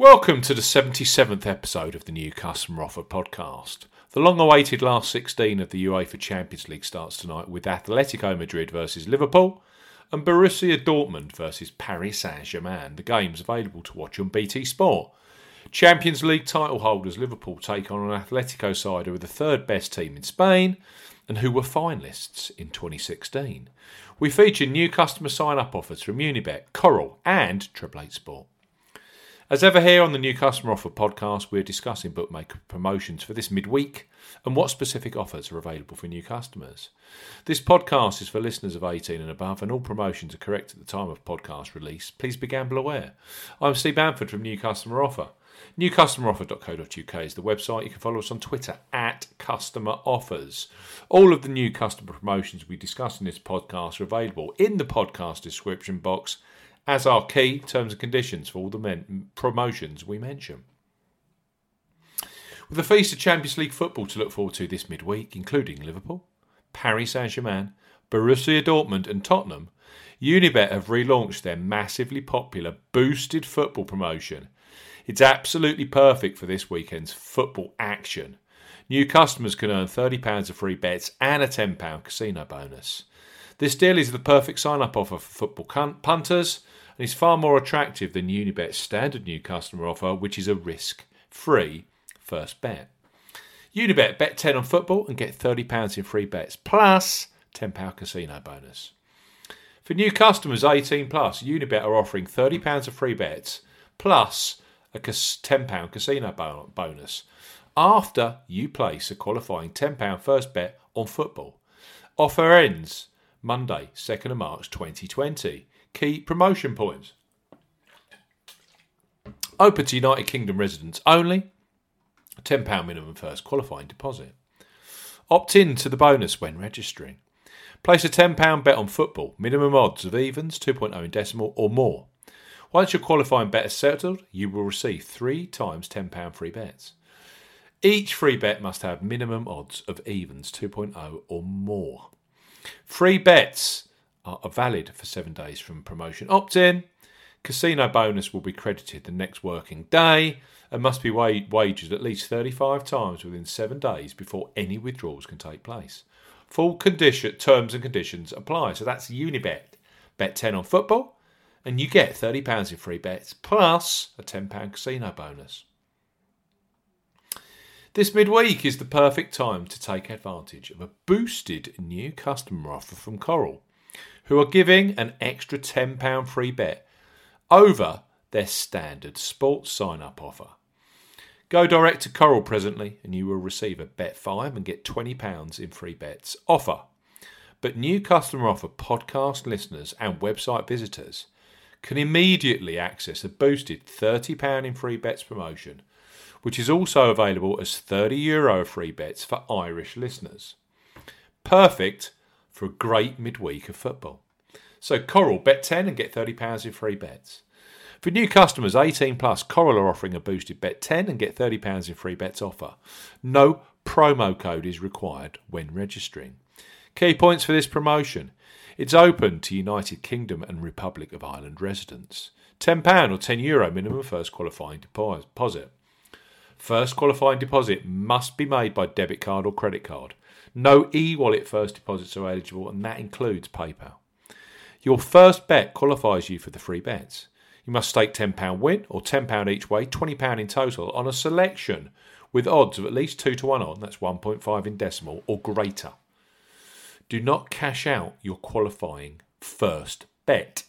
Welcome to the 77th episode of the New Customer Offer podcast. The long awaited last 16 of the UEFA Champions League starts tonight with Atletico Madrid versus Liverpool and Borussia Dortmund versus Paris Saint Germain. The game's available to watch on BT Sport. Champions League title holders Liverpool take on an Atletico side who are the third best team in Spain and who were finalists in 2016. We feature new customer sign up offers from Unibet, Coral, and Triple Eight Sport. As ever, here on the New Customer Offer podcast, we're discussing bookmaker promotions for this midweek and what specific offers are available for new customers. This podcast is for listeners of 18 and above, and all promotions are correct at the time of podcast release. Please be gamble aware. I'm Steve Bamford from New Customer Offer. NewCustomeroffer.co.uk is the website. You can follow us on Twitter at Customer Offers. All of the new customer promotions we discuss in this podcast are available in the podcast description box as are key terms and conditions for all the men- promotions we mention. With a feast of Champions League football to look forward to this midweek, including Liverpool, Paris Saint Germain, Borussia Dortmund, and Tottenham, Unibet have relaunched their massively popular boosted football promotion. It's absolutely perfect for this weekend's football action. New customers can earn £30 of free bets and a £10 casino bonus. This deal is the perfect sign up offer for football punters and is far more attractive than Unibet's standard new customer offer, which is a risk free first bet. Unibet, bet 10 on football and get £30 in free bets, plus £10 casino bonus. For new customers 18 plus, Unibet are offering £30 of free bets plus a £10 casino bonus after you place a qualifying £10 first bet on football. Offer ends Monday, 2nd of March 2020 key promotion points. Open to United Kingdom residents only. £10 minimum first qualifying deposit. Opt in to the bonus when registering. Place a £10 bet on football, minimum odds of evens, 2.0 in decimal, or more. Once your qualifying bet is settled, you will receive three times £10 free bets. Each free bet must have minimum odds of evens, 2.0 or more. Free bets are valid for seven days from promotion opt in. Casino bonus will be credited the next working day and must be wagered at least 35 times within seven days before any withdrawals can take place. Full condition terms and conditions apply. So that's Unibet. Bet 10 on football, and you get £30 in free bets plus a £10 casino bonus. This midweek is the perfect time to take advantage of a boosted new customer offer from Coral who are giving an extra £10 free bet over their standard sports sign up offer. Go direct to Coral presently and you will receive a bet 5 and get £20 in free bets offer. But new customer offer podcast listeners and website visitors can immediately access a boosted £30 in free bets promotion, which is also available as €30 Euro free bets for Irish listeners. Perfect for a great midweek of football. So Coral, bet 10 and get £30 in free bets. For new customers 18 plus, Coral are offering a boosted bet 10 and get £30 in free bets offer. No promo code is required when registering. Key points for this promotion. It's open to United Kingdom and Republic of Ireland residents. £10 or €10 Euro minimum first qualifying deposit. First qualifying deposit must be made by debit card or credit card. No e wallet first deposits are eligible, and that includes PayPal. Your first bet qualifies you for the free bets. You must stake £10 win or £10 each way, £20 in total on a selection with odds of at least 2 to 1 on, that's 1.5 in decimal, or greater. Do not cash out your qualifying first bet.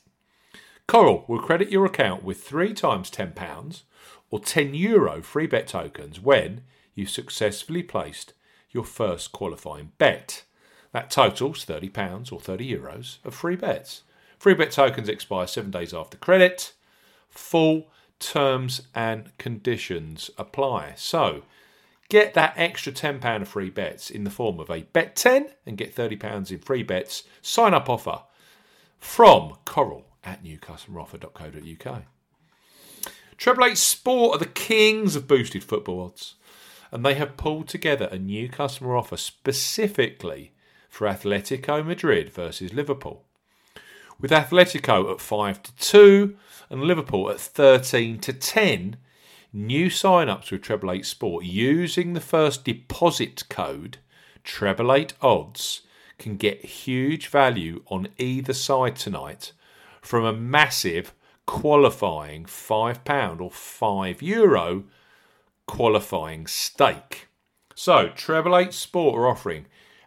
Coral will credit your account with 3 times £10 or €10 Euro free bet tokens when you've successfully placed your first qualifying bet. That totals £30 or 30 euros of free bets. Free bet tokens expire seven days after credit. Full terms and conditions apply. So get that extra £10 of free bets in the form of a bet 10 and get £30 in free bets. Sign up offer from Coral at newcustomeroffer.co.uk. Treble Eight Sport are the kings of boosted football odds and they have pulled together a new customer offer specifically for Atletico Madrid versus Liverpool. With Atletico at 5 to 2 and Liverpool at 13 to 10, new sign-ups with Treble 8 Sport using the first deposit code Treble 8 Odds can get huge value on either side tonight from a massive qualifying £5 or €5 Euro qualifying stake. So, Treble 8 Sport are offering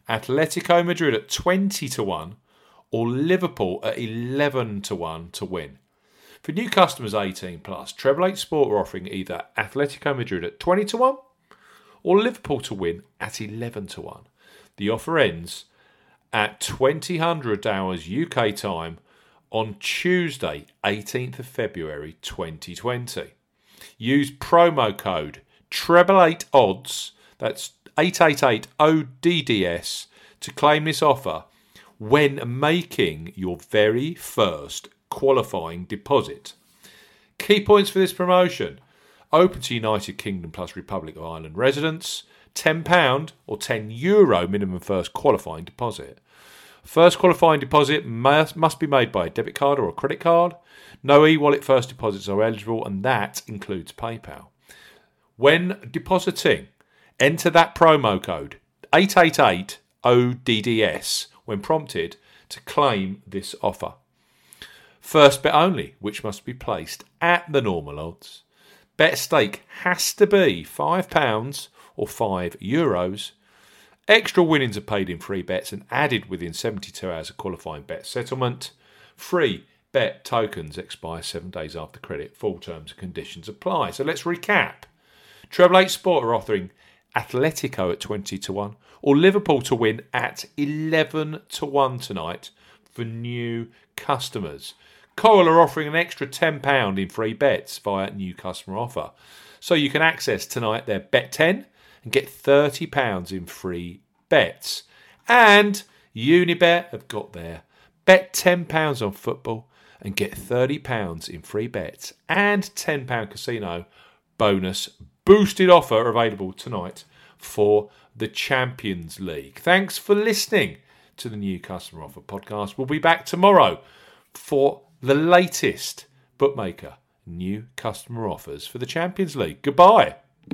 Atletico Madrid at 20 to 1 or Liverpool at 11 to 1 to win. For new customers 18 plus, Treble 8 Sport are offering either Atletico Madrid at 20 to 1 or Liverpool to win at 11 to 1. The offer ends at 2000 hours UK time on Tuesday, 18th of February 2020. Use promo code treble8 odds, that's 888 ODDS, to claim this offer when making your very first qualifying deposit. Key points for this promotion open to United Kingdom plus Republic of Ireland residents, £10 or €10 Euro minimum first qualifying deposit. First qualifying deposit must, be made by a debit card or a credit card. No e wallet first deposits are eligible, and that includes PayPal. When depositing, enter that promo code 888 ODDS when prompted to claim this offer. First bet only, which must be placed at the normal odds. Bet stake has to be £5 or €5 Euros. Extra winnings are paid in free bets and added within 72 hours of qualifying bet settlement. Free bet tokens expire seven days after credit. Full terms and conditions apply. So let's recap. Treble 8 Sport are offering Atletico at 20 to 1 or Liverpool to win at 11 to 1 tonight for new customers. Coral are offering an extra £10 in free bets via new customer offer. So you can access tonight their Bet 10 and get £30 in free bets. And Unibet have got their. bet £10 on football and get £30 in free bets and £10 casino bonus boosted offer available tonight for the Champions League. Thanks for listening to the new customer offer podcast. We'll be back tomorrow for the latest bookmaker new customer offers for the Champions League. Goodbye.